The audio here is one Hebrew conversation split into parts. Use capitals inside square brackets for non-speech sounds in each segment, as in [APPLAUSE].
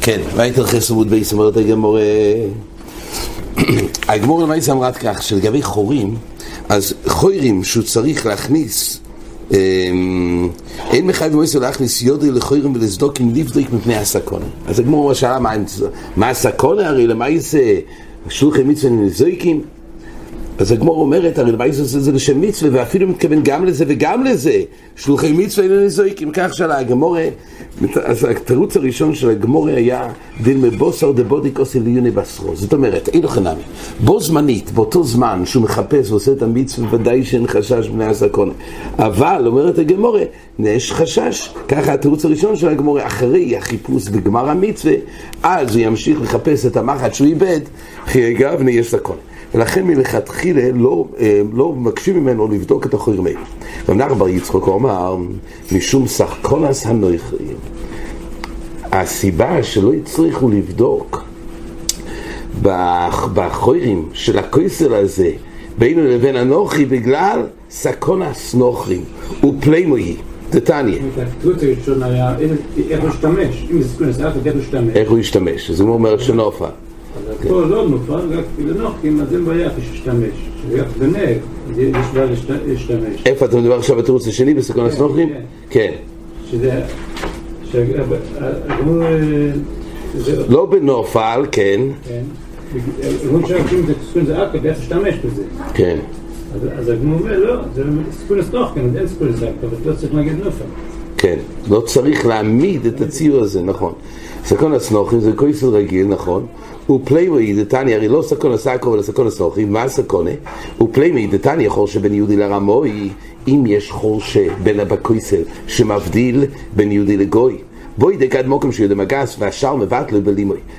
כן, וייתר חסר עמוד בייס? אומרת [COUGHS] הגמור הגמור למעשה אמרת כך שלגבי חורים אז חוירים שהוא צריך להכניס אמ, אין מחייב מויסו להכניס יודרי לחוירים ולסדוקים לבדוק מפני הסקונה אז הגמור שאלה מה הסקונה הרי למעשה שלוחי מצווה נזויקים אז הגמור אומרת, הרי לבייס עושה זה לשם מצווה, ואפילו מתכוון גם לזה וגם לזה. שלוחי מצווה איננו זויקים, כך שאלה הגמור, אז התירוץ הראשון של הגמור היה דין מבוסר דבודיק עושה ליוני בשרו. זאת אומרת, אין לך נמי. בו זמנית, באותו זמן שהוא מחפש ועושה את המצווה, ודאי שאין חשש בני הסקונה. אבל, אומרת הגמור, יש חשש. ככה התירוץ הראשון של הגמור, אחרי החיפוש בגמר המצווה, אז הוא ימשיך לחפש את המחט שהוא איבד, חיי גבני יש סקונה. ולכן מלכתחילה לא, אה, לא מבקשים ממנו לבדוק את החורמי. רב בר יצחוק אמר, משום סך כל הנויכרים, הסיבה שלא הצליחו לבדוק בחורים של הכויסר הזה בינו לבין אנוכי בגלל סקונס נוכרים ופלימוי, דתניא. איך הוא השתמש? אז הוא אומר שנופה. פה לא מופר, רק לנוחים, אז אין בעיה איפה שישתמש. רק בנר, יש בעיה להשתמש. איפה אתה מדבר עכשיו בתירוץ השני, בסכון הסנוחים? כן. שזה... לא בנופל, כן. כן. אומרים שהגמור זה סיכון זה אקה, ואיך להשתמש בזה. כן. אז הגמור אומר, לא, זה סיכון הסנוחים, אז אין סיכון לזה אבל לא צריך להגיד נופל. כן, לא צריך להעמיד את הציור הזה, נכון. סכון הסנוחים זה כויסל רגיל, נכון. ופליימי דתניא, הרי לא סכון הסקו אלא סכון הסנוחים, מה הסכונה? ופליימי דתניא חור שבין יהודי לרמוי, אם יש חור שבין הבקויסל שמבדיל בין יהודי לגוי. בואי דקד מוקם שיהודי מגס והשאר מבטלו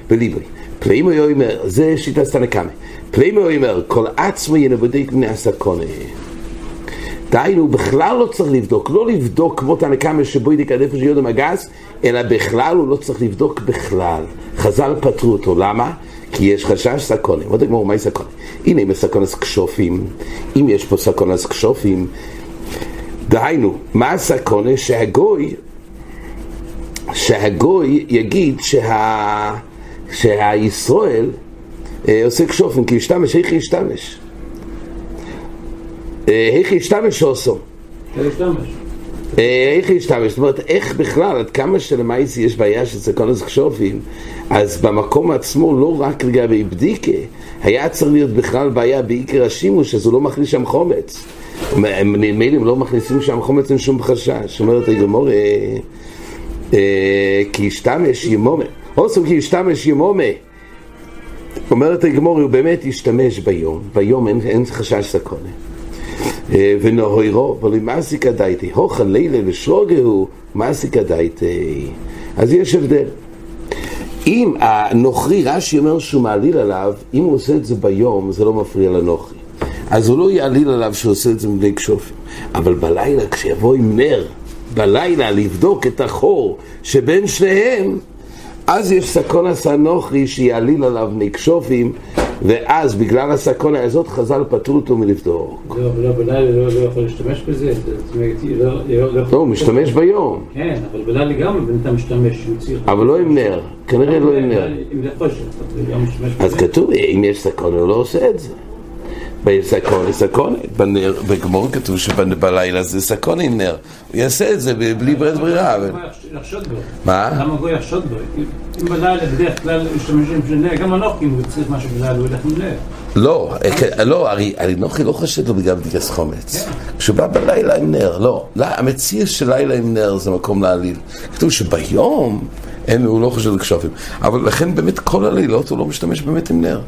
בליבוי. פליימי אומר, זה שיטה סתנקמה. פליימי אומר, כל עצמו ינבודק בני הסכונה. דהיינו, בכלל לא צריך לבדוק, לא לבדוק כמו תנקמה עד איפה שיהודה מגס, אלא בכלל הוא לא צריך לבדוק בכלל. חז"ל פטרו אותו, למה? כי יש חשש סקונים. עוד הגמור, מהי סקונים? הנה, אם יש סקונס כשופים, אם יש פה סקונס כשופים, דהיינו, מה הסקונה? שהגוי, שהגוי יגיד שה... שהישראל אה, עושה כשופים, כי ישתמש, איך ישתמש? איך ישתמש עושו? איך ישתמש? זאת אומרת, איך בכלל, עד כמה שלמעשה יש בעיה של סקונס כשופים, אז במקום עצמו, לא רק לגבי בדיקה, היה צריך להיות בכלל בעיה בעיקר השימוש, אז הוא לא מכניס שם חומץ. מילא הם לא מכניסים שם חומץ עם שום חשש. אומרת הגמור, כי ישתמש ימומה. עושו כי ישתמש ימומה. אומרת הגמור, הוא באמת ישתמש ביום, ביום אין, אין חשש סקונה. אבל אם מסיקה דייטי, הוכה לילה ושרוגהו, מסיקה דייטי. אז יש הבדל. אם הנוכרי, רש"י אומר שהוא מעליל עליו, אם הוא עושה את זה ביום, זה לא מפריע לנוכרי. אז הוא לא יעליל עליו שהוא עושה את זה מבני כשופים. אבל בלילה, כשיבוא עם נר, בלילה לבדוק את החור שבין שניהם, אז יש סקונס הנוכרי שיעליל עליו בני כשופים, ואז בגלל הסקונה הזאת חז"ל פטרו אותו מלבדוק. לא, לא, בלילה לא יכול להשתמש בזה, לא, הוא משתמש ביום. כן, אבל בלילה גם אתה משתמש. אבל לא עם נר, כנראה לא עם נר. אז כתוב, אם יש סקונה הוא לא עושה את זה. בסקונה, סקונה, בנר, בגמור כתוב שבלילה זה סקונה עם נר. הוא יעשה את זה בלי ברית ברירה. מה? למה גוי יחשוד בו? אם בלילה בדרך כלל משתמשים של נר, גם הנוחי, אם הוא צריך משהו בלילה, הוא ילך עם נר. לא, לא, הרי נוחי לא חושד לו בגלל בדיקת חומץ. כשהוא בא בלילה עם נר, לא. המציע של לילה עם נר זה מקום להעליל. כתוב שביום, הוא לא חושד בכשופים. אבל לכן באמת כל הלילות הוא לא משתמש באמת עם נר.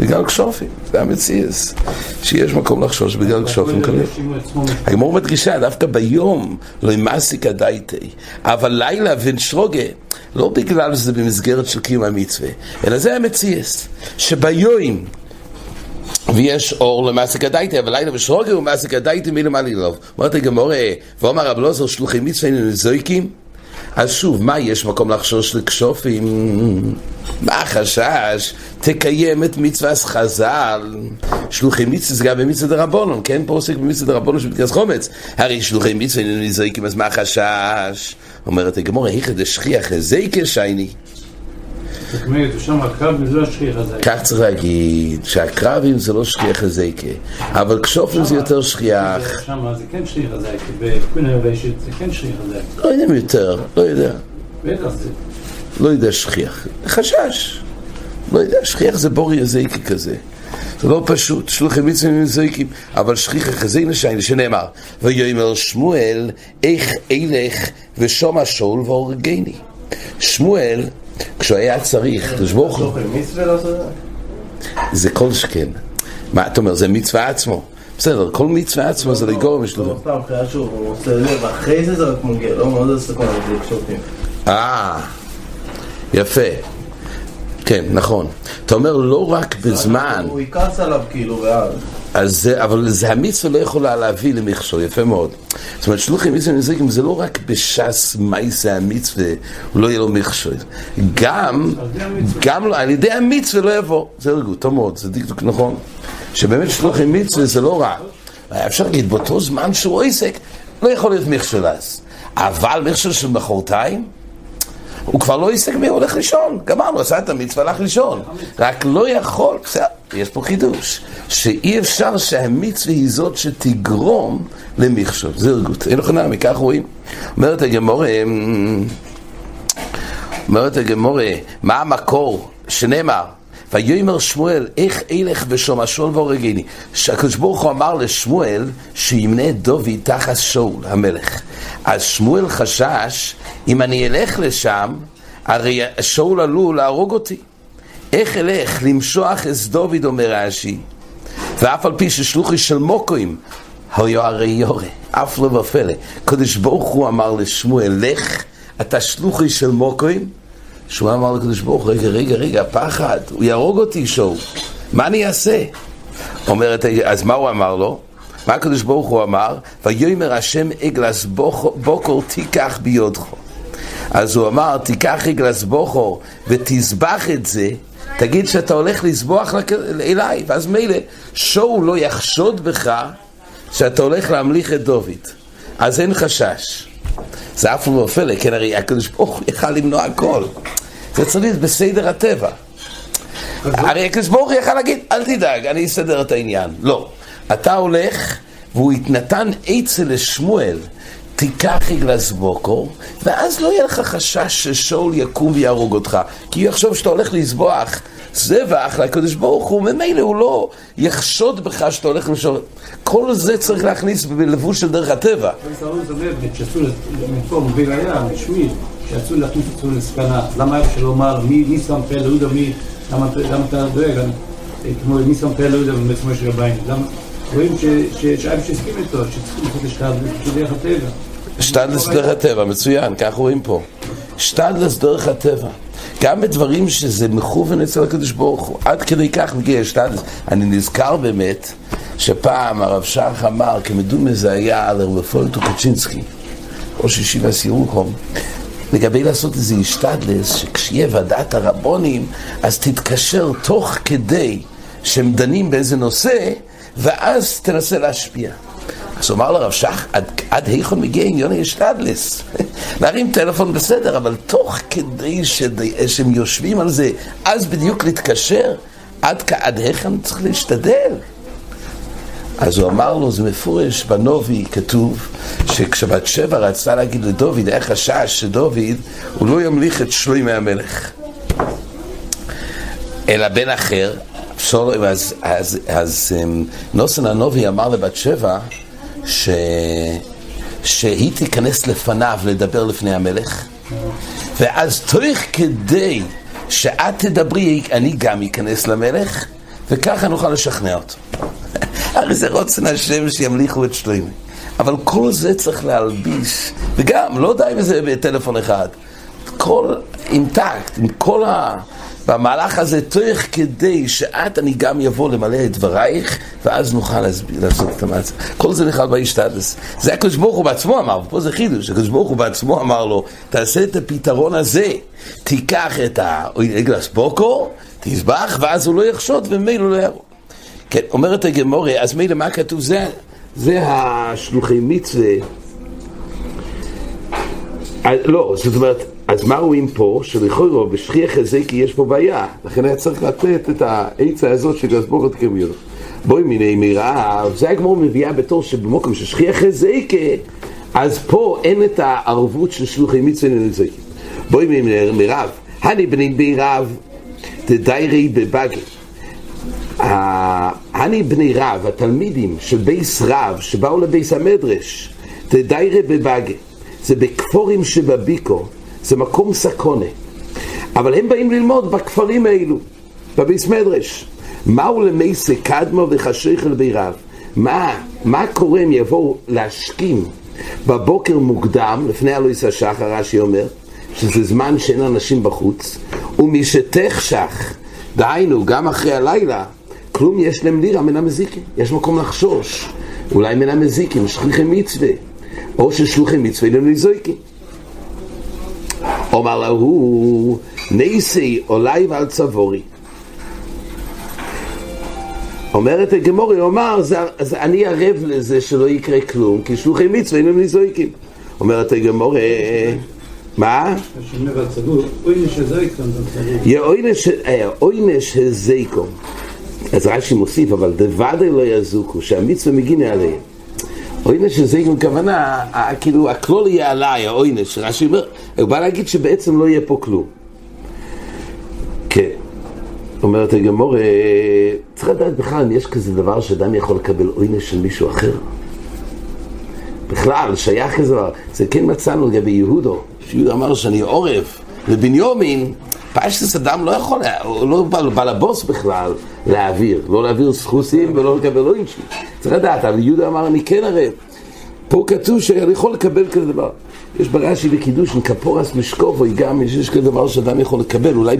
בגלל כשופים, זה המציאס, שיש מקום לחשוש בגלל כשופים כאלה. הגמור מדגישה, דווקא ביום לא ימסיק הדייטי, אבל לילה ונשרוגה, לא בגלל שזה במסגרת של קיום המצווה, אלא זה המציאס, שביום ויש אור למסיק הדייטי, אבל לילה ושרוגה הוא מסיק הדייטי מלמעלה ללוב. אומרת הגמור, ואומר רב לוזר שלוחי מצווה היינו זויקים, אז שוב, מה יש מקום לחשוש לכשופים? מה החשש? תקיים את מצווה חז"ל. שלוחי מצווה זה גם במצווה דרבנון, כן? פה עוסק במצווה דרבנון של פתקס חומץ. הרי שלוחי מצווה איננו נזריקים, אז מה החשש? אומרת הגמור, היכא דשכיח זייקה שייני. כך צריך להגיד, שהקרבים זה לא שכיח הזייקה, אבל כשופים זה יותר שכיח. שם זה כן שכיח הזייקה, בפקונה יבשת זה כן שכיח הזייקה. לא יודע יותר, לא יודע. לא יודע שכיח. חשש. לא יודע, שכיח זה בורי הזייקה כזה. זה לא פשוט, שלוחי מצווים זיקים, אבל שכיח החזי נשיינה, שנאמר, ויאמר שמואל, איך אלך ושומע שאול והורגני. שמואל כשהוא היה צריך, הקדוש ברוך הוא... זה כל שכן. מה אתה אומר, זה מצווה עצמו. בסדר, כל מצווה עצמו זה. לא שהוא רוצה לב, אחרי זה זה רק מגיע, לא מאוד הסתכון, זה לקשופים. אה, יפה. כן, נכון. אתה אומר לא רק בזמן... הוא יכעס עליו כאילו, ואז... אז זה, אבל זה המצווה לא יכולה להביא למכשול, יפה מאוד. זאת אומרת, שלוחי מצווה נזיקים זה לא רק בש"ס מייסה המצווה, הוא לא יהיה לו מכשול. גם, גם לא, על ידי המצווה לא יבוא. זה רגע, טוב מאוד, זה דקדוק נכון. שבאמת שלוחי מצווה זה לא רע. אפשר להגיד, באותו זמן שהוא עסק, לא יכול להיות מכשול אז. אבל מכשול של מחרתיים, הוא כבר לא עסק מי הוא הולך לישון, גמרנו, עשה את המצווה, הלך לישון. רק לא יכול, בסדר, יש פה חידוש, שאי אפשר שהמצווה היא זאת שתגרום למכשול. זה ארגות, אין נעמי, כך רואים. אומרת הגמורה, אומרת הגמורה, מה המקור שנאמר? ויאמר שמואל, איך אלך בשמשון והורגני? שהקדוש ברוך הוא אמר לשמואל שימנה דוד תחת שאול המלך. אז שמואל חשש, אם אני אלך לשם, הרי שאול עלול להרוג אותי. איך אלך למשוח את דוד, אומר רש"י, ואף על פי ששלוחי של מוקוים, היו הרי יורה, אף לא ופלא. קדוש ברוך הוא אמר לשמואל, לך, אתה שלוחי של מוקוים, שהוא אמר לקדוש ברוך הוא, רגע, רגע, רגע, פחד, הוא יהרוג אותי שואו, מה אני אעשה? אומרת, אז מה הוא אמר לו? מה הקדוש ברוך הוא אמר? ויאמר השם אגלס בוקור תיקח ביודך. אז הוא אמר, תיקח אגלס בוכור ותזבח את זה, תגיד שאתה הולך לזבוח אליי, ואז מילא, שואו לא יחשוד בך שאתה הולך להמליך את דוד. אז אין חשש. זה אף לא פלא, כן, הרי הקדוש ברוך הוא יכל למנוע הכל. זה צריך להיות בסדר הטבע. הרי הקדוש ברוך הוא יכל להגיד, אל תדאג, אני אסדר את העניין. לא. אתה הולך, והוא נתן עצה לשמואל, תיקח אגלס בוקו, ואז לא יהיה לך חשש ששאול יקום ויהרוג אותך. כי הוא יחשוב שאתה הולך לזבוח זבח לקדוש ברוך הוא, ממילא הוא לא יחשוד בך שאתה הולך לשאול. כל זה צריך להכניס בלבוש של דרך הטבע. שיצאו להכניס אותו לסכנה. למה אפשר לומר מי שם פה ליהודה, מי, למה אתה דואג? כמו מי שם פה ליהודה בעצמו של הבית. רואים שאבי שהסכים איתו, שצריכים לעשות השתדלת של דרך הטבע. השתדלת דרך הטבע, מצוין, כך רואים פה. השתדלת דרך הטבע. גם בדברים שזה מכוון אצל הקדוש ברוך הוא, עד כדי כך מגיע השתדלת. אני נזכר באמת שפעם הרב שך אמר, כמדומה זה היה על רפואל טוקצ'ינסקי, ראש ישיבה סירוקום, לגבי לעשות איזה השתדלס, שכשיהיה ועדת הרבונים, אז תתקשר תוך כדי שהם דנים באיזה נושא, ואז תנסה להשפיע. אז הוא אמר לרב שך, עד, עד היכון מגיע עניון השתדלס. להרים [LAUGHS] טלפון בסדר, אבל תוך כדי שדי, שהם יושבים על זה, אז בדיוק להתקשר, עד, עד היכון צריך להשתדל. אז הוא אמר לו, זה מפורש בנובי, כתוב, שכשבת שבע רצתה להגיד לדוד, היה חשש שדוד, הוא לא ימליך את שלוי המלך. אלא בן אחר, אז, אז, אז, אז אמ, נוסן הנובי אמר לבת שבע, ש... שהיא תיכנס לפניו לדבר לפני המלך, ואז תוך כדי שאת תדברי, אני גם אכנס למלך, וככה נוכל לשכנע אותו. [LAUGHS] הרי זה רוצן השם שימליכו את שלוימי. אבל כל זה צריך להלביש, וגם, לא די בזה בטלפון אחד. כל אינטקט, עם כל ה... והמהלך הזה תוך כדי שאת אני גם יבוא למלא את דברייך, ואז נוכל להסביר, לעשות את המעצה. כל זה נכלל באישתדס. זה הקדוש ברוך הוא בעצמו אמר, ופה זה חידוש, הקדוש ברוך הוא בעצמו אמר לו, תעשה את הפתרון הזה, תיקח את העגל הסבוקו, תזבח, ואז הוא לא יחשוד ומילא לא יהרוג. כן, אומרת הגמורה, אז מילא מה כתוב? זה, זה השלוחי מצווה. אה, לא, זאת אומרת, אז מה רואים פה? שלכאורה בשכיח חזקי יש פה בעיה, לכן היה צריך לתת את העצה הזאת של גזבורת כמיור. בואי מיני מירב, זה הגמור מביאה בתור שבמוקם של שכיח חזקי, אז פה אין את הערבות של שלוחי מצווה לנזקי. בואי מיני מירב, הני בני בי רב, תדיירי בבגי. הני בני רב, התלמידים של בייס רב שבאו לבייס המדרש, תדיירי בבגי. זה בכפורים שבביקו, זה מקום סקונה. אבל הם באים ללמוד בכפרים האלו, בביס מדרש. מהו למייסה קדמו וחשיכל בירב? מה, מה קורה אם יבואו להשכים בבוקר מוקדם, לפני אלוהיס השחר, רש"י אומר, שזה זמן שאין אנשים בחוץ, ומשתחשך, דהיינו, גם אחרי הלילה, כלום יש להם לירה מן המזיקים, יש מקום לחשוש, אולי מן המזיקים, שכיחי מצווה, או ששלוחי מצווה לנזויקים. אומר להו, נסי עולי ועל צבורי. אומרת הגמורי, הוא אמר, אני ערב לזה שלא יקרה כלום, כי שלוחי מצווה אינם נזויקים. אומרת הגמורי, מה? אוינש הזייקום. אז רש"י מוסיף, אבל דוודאי לא יזוקו, שהמצווה מגינה עליהם. אוינש הזה עם כוונה, כאילו הכלול יהיה עליי, האוינש, רש"י אומר, הוא בא להגיד שבעצם לא יהיה פה כלום. כן. אומרת הגמור, צריך לדעת בכלל אם יש כזה דבר שאדם יכול לקבל עונש של מישהו אחר. בכלל, שייך כזה דבר. זה כן מצאנו לגבי יהודו, שיהודה אמר שאני עורף, ובניומין, פשטס אדם לא יכול, הוא לא בא, בא לבוס בכלל להעביר, לא להעביר סחוסים ולא לקבל עונשים. צריך לדעת, אבל יהודה אמר אני כן ערב. פה כתוב שאני יכול לקבל כזה דבר. יש ברש"י בקידוש, כפורס משקובוי גם, יש כזה דבר שאדם יכול לקבל, אולי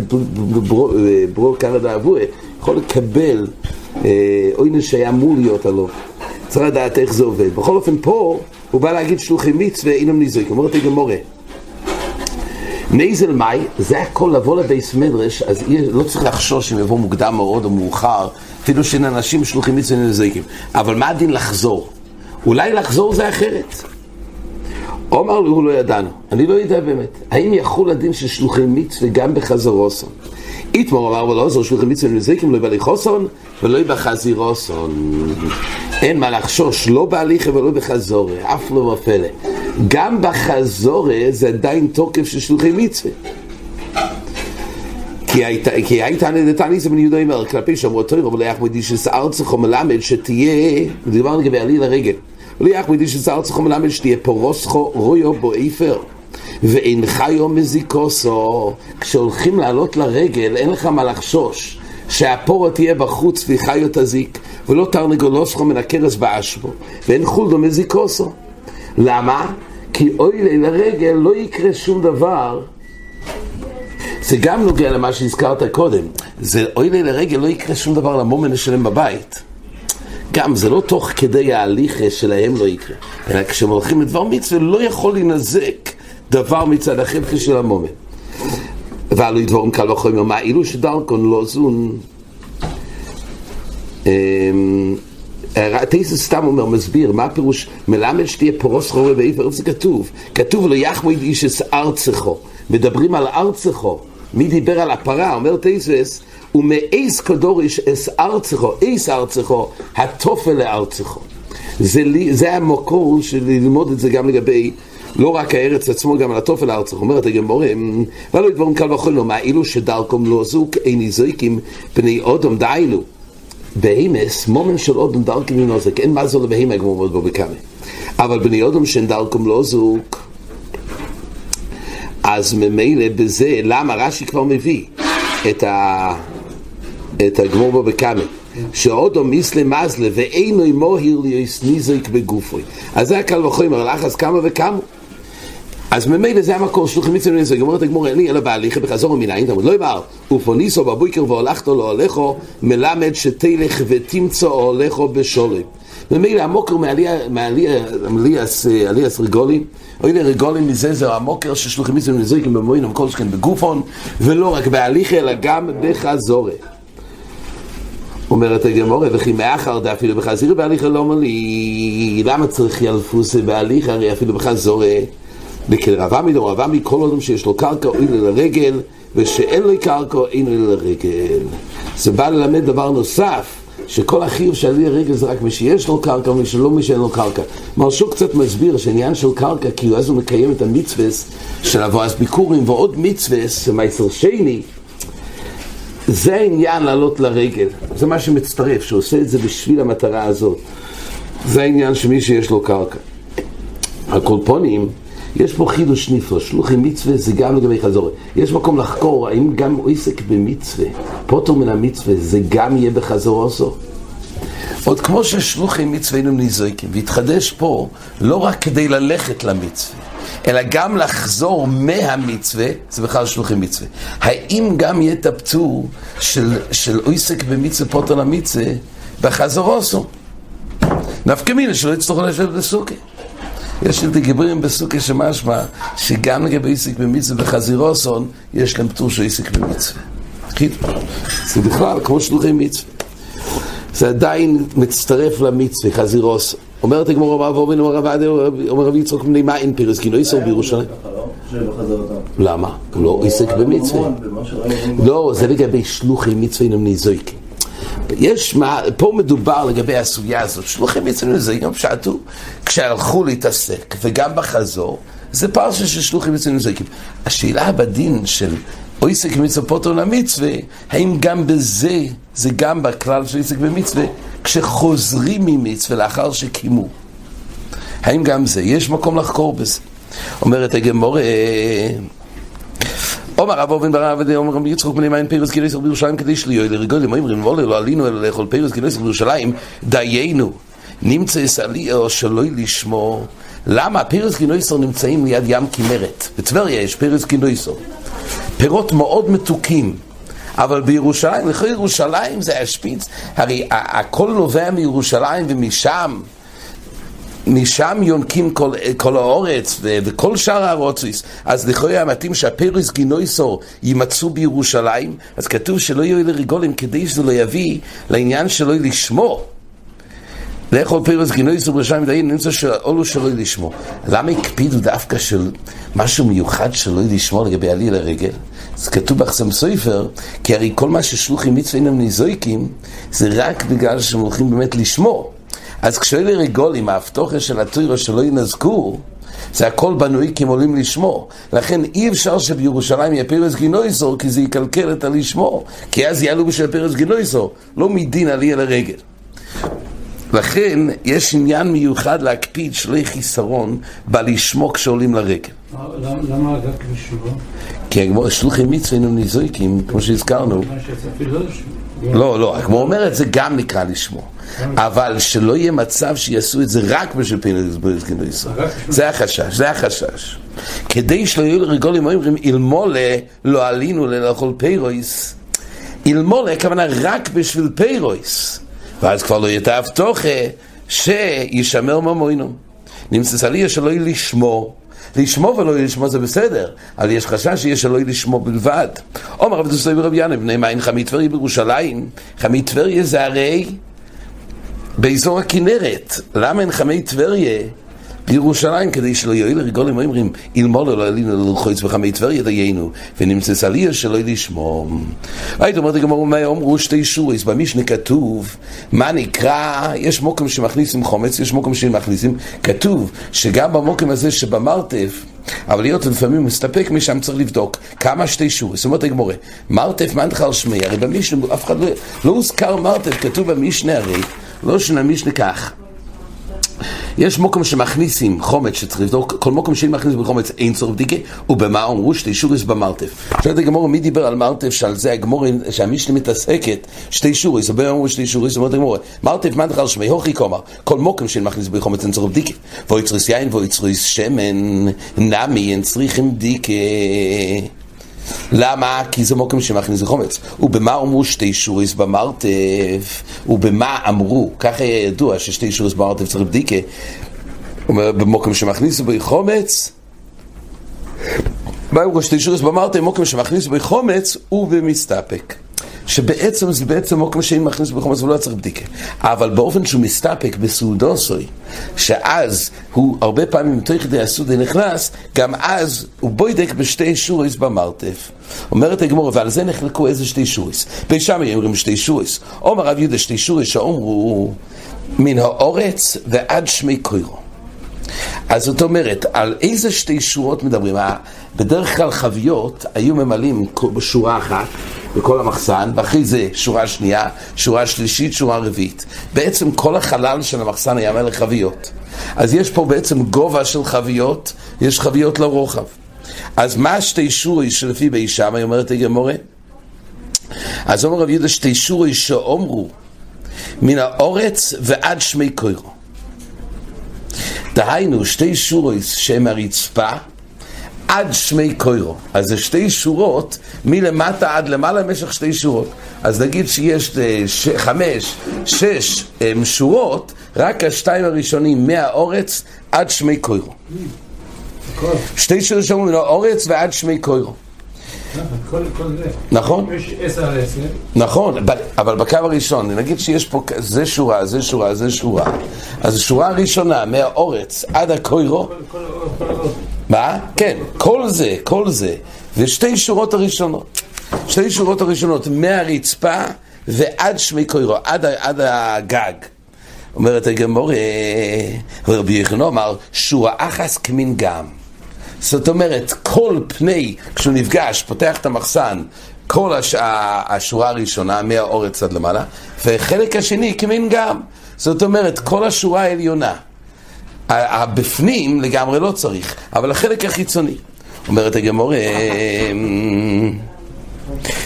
ברו קרא דאבוה, יכול לקבל אה, שהיה אמור להיות עליו. צריך לדעת איך זה עובד. בכל אופן פה, הוא בא להגיד שלוחי מצווה אינם נזרק, אומרת הגמורה. נייזל מאי, זה הכל לבוא לבייס מדרש, אז לא צריך לחשוש אם יבוא מוקדם מאוד או מאוחר, אפילו שאין אנשים שלוחים מצווה נזריקים. אבל מה הדין לחזור? אולי לחזור זה אחרת. אומר לו, לא ידענו. אני לא יודע באמת. האם יחול הדין של שלוחי מצווה גם בחזרוסון? איתמור אמר ולא עזור שלוחי מצווה נזריקים לא בהליכוסון ולא בחזירוסון. אין מה לחשוש, לא בהליכה ולא בחזורה, אף לא מפלא. גם בחזורה זה עדיין תוקף של שלוחי מצווה. כי הייתה נדתני זה בן יהודה אומר, כלפי שאמרו תוירו ולא יחמד איש ארצךו מלמד שתהיה, דיבר לגבי עלי לרגל, ולא יחמד איש ארצךו מלמד שתהיה פורוסכו רויו בו איפר. ואין חיו מזיקוסו, כשהולכים לעלות לרגל אין לך מה לחשוש שהפורו תהיה בחוץ וחיו תזיק ולא תרנגולוסכו מן הכרס באשבו ואין חולדו מזיקוסו למה? כי אוי לי לרגל לא יקרה שום דבר. זה גם נוגע למה שהזכרת קודם. זה אוי לי לרגל לא יקרה שום דבר למומן שלהם בבית. גם זה לא תוך כדי ההליך שלהם לא יקרה. אלא כשהם הולכים לדבר מצווה לא יכול להינזק דבר מצד החלקה של המומן ועלו דבורים קל וחומר מה אילו שדרכון לא זון טייסס סתם אומר, מסביר, מה הפירוש מלמד שתהיה פרוס חורי ואיפה, איפה זה כתוב? כתוב לו יחמוד אס ארצךו, מדברים על ארצךו, מי דיבר על הפרה? אומר טייסס, ומאיס קדוריש אס ארצךו, איס ארצךו, התופל לארצךו. זה, זה המקור של ללמוד את זה גם לגבי לא רק הארץ עצמו, גם על התופל הארץ. אומרת הגמורה, ולא דברים קל וחול, מה אילו שדרכם לא זוק, אין נזריקים פני אודום דאילו. בהימס, מומן של אודום דרכם לנוזק, אין מה זה לבהימה כמו מאוד בו בכמה. אבל בני אודום שאין דרכם לא זוק, אז ממילא בזה, למה רש"י כבר מביא את, ה... את הגמור בו בכמה. שעודו מיסלה מזלה ואינו מוהיר ליוס ניזק בגופוי. אז זה הקל וחומר, לחץ כמה וכמה. אז ממילא זה המקור שלוחים מצווה לנזק, אומרת הגמור, אין לי אלא בהליכה בחזור מנין, תמוד לא יבר, ופוניסו בבויקר והולכתו לא הולכו, מלמד שתלך ותמצא הולכו בשולם. ממילא המוקר מעליאס רגולים, אוי לרגולים מזה זה המוקר ששלוחים מצווה לנזק במוינם כל שכן בגופון, ולא רק בהליכה אלא גם בחזורה. אומרת הגמורה, וכי מאחר דה אפילו בחזיר בהליכה לא אומר לי, למה צריך ילפוס בהליכה, הרי אפילו בחזורה. וכרב עמי רב עמי כל אדם שיש לו קרקע אוי לרגל ושאין לו קרקע אין לו לרגל. זה בא ללמד דבר נוסף שכל החיוב של לי הרגל זה רק מי שיש לו קרקע ומי שלא מי שאין לו קרקע. מרשו קצת מסביר שעניין של קרקע כי אז הוא מקיים את המצווה של אבואס ביקורים ועוד מצווה מייסר שני. זה העניין לעלות לרגל. זה מה שמצטרף, שעושה את זה בשביל המטרה הזאת. זה העניין שמי שיש לו קרקע. הקולפונים יש פה חידוש נפלא, שלוחי מצווה זה גם לגבי חזור. יש מקום לחקור האם גם עסק במצווה, פוטר מן המצווה, זה גם יהיה בחזור עשו. עוד כמו ששלוחי מצווה היינו נזרקים, והתחדש פה לא רק כדי ללכת למצווה, אלא גם לחזור מהמצווה, זה בכלל שלוחי מצווה. האם גם יהיה את הפצור של, של עסק במצווה פוטר למצווה בחזור עשו? נפקא מינה שלא יצטרכו לשבת בסוכה. יש את הגיבורים בסוכה שמשמע שגם לגבי עיסק במצווה וחזירוסון יש להם פטור של עיסק במצווה. זה בכלל כמו שלוחי מצווה. זה עדיין מצטרף למצווה, חזירוסון. אומרת הגמור רבה ואומרים, אומר רבי אומר רבי יצחוק בני מה אין פירס, כי לא יסור בירושלים. למה? הוא לא עיסק במצווה. לא, זה לגבי שלוחי מצווה אינם ניזויקים. יש מה, פה מדובר לגבי הסוגיה הזאת, שלוחים אצלנו זה גם פשטו, כשהלכו להתעסק, וגם בחזור, זה פרשה של שלוחים אצלנו זה השאלה בדין של אויסק מצפותו למצווה, האם גם בזה, זה גם בכלל של אויסק במצווה, כשחוזרים ממצווה לאחר שקיימו. האם גם זה, יש מקום לחקור בזה. אומרת הגמורה, אומר רב אובן ברב ודה אומר רבי יצחוק בני מים פרס גילסר בירושלים כדי שליו לרגולים אומרים וולה לא עלינו אלא לאכול פרס גילסר בירושלים. דיינו נמצא או שלא לשמו למה פרס גינויסר נמצאים ליד ים כנרת בטבריה יש פרס גינויסר פירות מאוד מתוקים אבל בירושלים, לכו ירושלים זה השפיץ. הרי הכל נובע מירושלים ומשם משם יונקים כל, כל האורץ ו, וכל שאר הארוצוס. אז לכאורה המתאים שהפרס גינויסור יימצאו בירושלים, אז כתוב שלא יהיו אלה רגולים כדי שזה לא יביא לעניין שלא לשמו. לאכול פרס גינויסור בירושלים דיין נמצא שאולו שלא לשמו. למה הקפידו דווקא של משהו מיוחד שלא לשמו לגבי עלי לרגל? זה כתוב באחסם סופר, כי הרי כל מה ששלוחים מצווה אינם נזויקים, זה רק בגלל שהם הולכים באמת לשמור. אז כשאלה רגולים, ההבטוחה של הטוירו שלא ינזקו, זה הכל בנוי כי הם עולים לשמור. לכן אי אפשר שבירושלים יהיה פרס גינויסור, כי זה יקלקל את הלשמור. כי אז יעלו בשביל פרס גינויסור, לא מדין עלי על הרגל. לכן יש עניין מיוחד להקפיד שלא חיסרון בלשמו כשעולים לרגל. למה רק לשמור? כי שלוחי מצווה היינו נזויקים, כמו שהזכרנו. לא, לא, כמו אומרת, זה גם נקרא לשמור. אבל שלא יהיה מצב שיעשו את זה רק בשביל גינוי ישראל. זה החשש, זה החשש. כדי שלא יהיו לרגולים אומרים, אלמולה לא עלינו לאכול פיירויס. אלמולה, הכוונה רק בשביל פיירויס. ואז כבר לא יהיה ההבטוחה שישמר ממוינו. נמצא סליה שלא יהיה לשמור. לשמור ולא לשמור זה בסדר, אבל יש חשש שיהיה שלא לשמור בלבד. עומר רב דוסי ורב ינא, בני מים חמי טבריה בירושלים, חמי טבריה זה הרי באזור הכנרת. למה אין חמי טבריה בירושלים כדי שלא יועיל לרגולים אומרים אלמולו לא עלינו ללחוץ בחמי טבריה דיינו ונמצא סליה שלא לשמור. היית אומרת הגמור מה אומרו שתי שוריס? במשנה כתוב מה נקרא? יש מוקם שמכניסים חומץ יש מוקם שמכניסים כתוב שגם במוקם הזה שבמרתף אבל להיות לפעמים מסתפק משם צריך לבדוק כמה שתי שוריס? אומרת הגמורה מרתף מנתחל שמי הרי במשנה אף אחד לא, לא הוזכר מרתף כתוב במשנה הרי לא שנה משנה כך יש מוקם שמכניסים חומץ שצריך לבדוק, כל מוקם שאין מכניס בחומץ אין צורך בדיקה, ובמה אמרו שתי שוריס במרתף. שואלת הגמור, מי דיבר על מרתף שעל זה הגמור, שהמשנה מתעסקת, שתי שוריס, הרבה אמרו שתי שוריס, אומרת הגמור, מרתף מה דחל שמי הוכי כומר, כל מוקם שאין מכניס בחומץ אין צורך בדיקה, ואויצריס יין ואויצריס שמן, נמי אין צריכים בדיקה. למה? כי זה מוקם שמכניס לחומץ. ובמה אמרו שתי שוריס במרתף? ובמה אמרו? ככה היה ידוע ששתי שוריס במרתף צריך בדיקה. אומר, במוקם שמכניס בו חומץ, מה אמרו שתי שוריס במרתף? מוקם שמכניס בו חומץ ובמסתפק. שבעצם זה בעצם מוקם שאין מכניס בחומץ ולא צריך בדיקה. אבל באופן שהוא מסתפק בסעודוסוי, שאז הוא הרבה פעמים מתוך כדי הסעודה נכנס, גם אז הוא בוידק בשתי שוריס במרתף. אומרת הגמור, ועל זה נחלקו איזה שתי שוריס. בשם אומרים שתי שוריס. אומר רב יהודה שתי שוריס שאומרו מן האורץ ועד שמי קוירו. אז זאת אומרת, על איזה שתי שורות מדברים? בדרך כלל חביות היו ממלאים בשורה אחת בכל המחסן, ואחרי זה שורה שנייה, שורה שלישית, שורה רביעית. בעצם כל החלל של המחסן היה מלא חביות. אז יש פה בעצם גובה של חביות, יש חביות לרוחב. אז מה שתי שורי שלפי בי שמאי אומרת הגמורה? אז אומר רב יהודה שתי שורי שאומרו מן האורץ ועד שמי קוירו. דהיינו שתי שורויס שהם הרצפה עד שמי קוירו. אז זה שתי שורות מלמטה עד למעלה במשך שתי שורות. אז נגיד שיש ש... חמש, שש הם, שורות, רק השתיים הראשונים מהאורץ עד שמי קוירו. שתי שורות שאומרים מן האורץ ועד שמי קוירו. נכון? יש עשר על עשר. נכון, אבל בקו הראשון, נגיד שיש פה, זה שורה, זה שורה, זה שורה. אז השורה הראשונה, מהאורץ עד הקוירו, מה? כן, כל זה, כל זה. ושתי שורות הראשונות. שתי שורות הראשונות, מהרצפה ועד שמי קוירו, עד, עד הגג. אומרת הגמור, רבי יחנו אמר, שורה אחס כמין גם. זאת אומרת, כל פני, כשהוא נפגש, פותח את המחסן, כל הש... השורה הראשונה, מהאורץ עד למעלה, וחלק השני כמין גם. זאת אומרת, כל השורה העליונה. הבפנים לגמרי לא צריך, אבל החלק החיצוני. אומרת הגמור,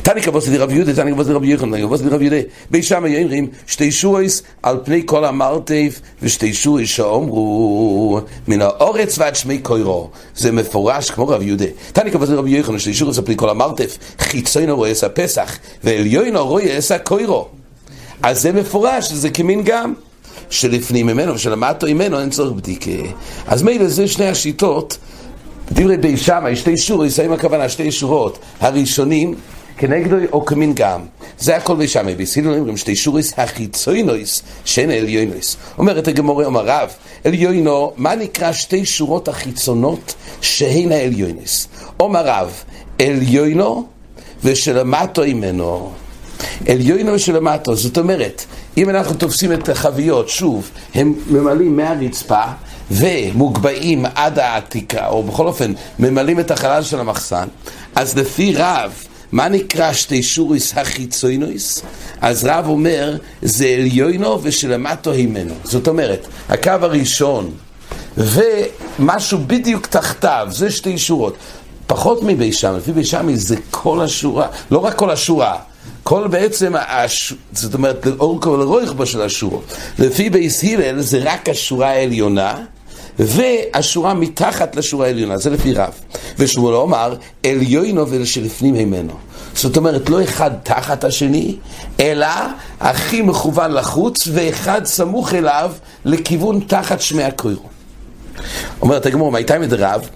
תני כבוס לי רב יהודה, תני כבוס לי רב יוחנן, תני כבוס לי רב יהודה. בי שם אומרים שתי שויס על פני כל המרתף ושתי שויס שאומרו מן האורץ ועד שמי קוירו. זה מפורש כמו רב יהודה. תני כבוס לי רב יוחנן, שתי שויס על פני כל המרתף, חיצוינו את הפסח, ועליונו רואה את הקוירו. אז זה מפורש, זה כמין גם. שלפנים ממנו ושלמטו ממנו אין צורך בדיקה. אז מילא זה שני השיטות, דברי בי שמאי, שתי שורות, שמים הכוונה שתי שורות, הראשונים כנגדו או כמין גם. זה הכל בי שמאי, בסילון אומרים שתי שוריס החיצוינויס שאין עליונויס. אומרת הגמורה, אומר רב, עליונו, מה נקרא שתי שורות החיצונות שהן העליונויס? אומר רב, עליונו ושלמטו ממנו. עליונו ושלמטו, זאת אומרת, אם אנחנו תופסים את החביות, שוב, הם ממלאים מהרצפה ומוגבהים עד העתיקה, או בכל אופן, ממלאים את החלל של המחסן, אז לפי רב, מה נקרא שתי שוריס החיצוינויס? אז רב אומר, זה עליונו ושלמטו הימנו. זאת אומרת, הקו הראשון ומשהו בדיוק תחתיו, זה שתי שורות. פחות מבי שם, לפי בי שמי זה כל השורה, לא רק כל השורה, כל בעצם, הש... זאת אומרת, לאורכו ולרויך בו של השורה. לפי בייס הלל זה רק השורה העליונה, והשורה מתחת לשורה העליונה, זה לפי רב. ושמואל אמר, עליונו ולשלפנים ממנו. זאת אומרת, לא אחד תחת השני, אלא הכי מכוון לחוץ, ואחד סמוך אליו לכיוון תחת שמי הקוירו. אומרת הגמור, הייתה מדרב?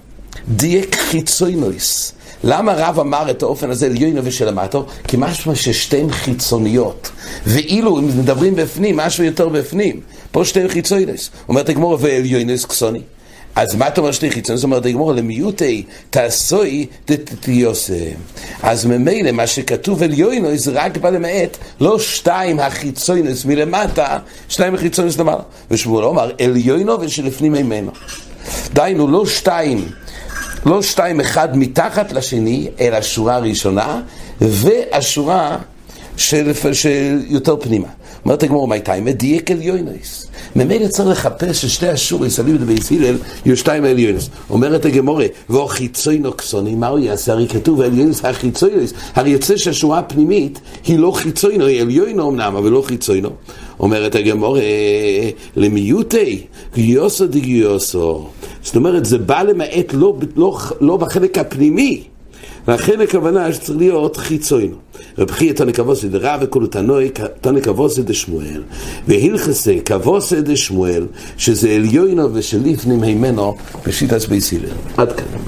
דייק חיצוינויס. למה רב אמר את האופן הזה ליוינו ושלמטו? כי משהו ששתיהן חיצוניות. ואילו אם מדברים בפנים, משהו יותר בפנים. פה שתיהן חיצוניות. אומרת הגמור ועליונוס קסוני. אז מה אתה אומר שתי חיצוניות? זאת אומרת הגמור למיוטי תעשוי דתתיוסה. אז ממילא מה שכתוב עליונוס זה רק בא למעט לא שתיים החיצוניות מלמטה, שתיים החיצוניות למעלה. ושמואל אומר עליונו ושלפנים ממנו. דהיינו לא שתיים לא שתיים אחד מתחת לשני, אלא השורה הראשונה, והשורה של, של יותר פנימה. אומרת הגמור, מי תיימא דייק עליונויס. ממילא צריך לחפש ששתי השוריס, אליבא דבייס הלל, יהיו שתיים העליונס. אומרת הגמורה, והחיצוינו קסוני, מה הוא יעשה? הרי כתוב העליונס החיצוינוס, הרי יוצא שהשורה הפנימית היא לא חיצוינו, היא עליונו אמנם, אבל לא חיצוינו. אומרת הגמורה, למיוטי, גיוסו דגיוסו. זאת אומרת, זה בא למעט לא, לא, לא בחלק הפנימי. לכן הכוונה שצריך להיות חיצוינו. רב חייא תנא כבוסי דרב וכולו תנוי תנא כבוסי דשמואל והלכסי כבוסי דשמואל שזה עליונו ושליפנים הימנו בשיטת בייסילל. עד כאן.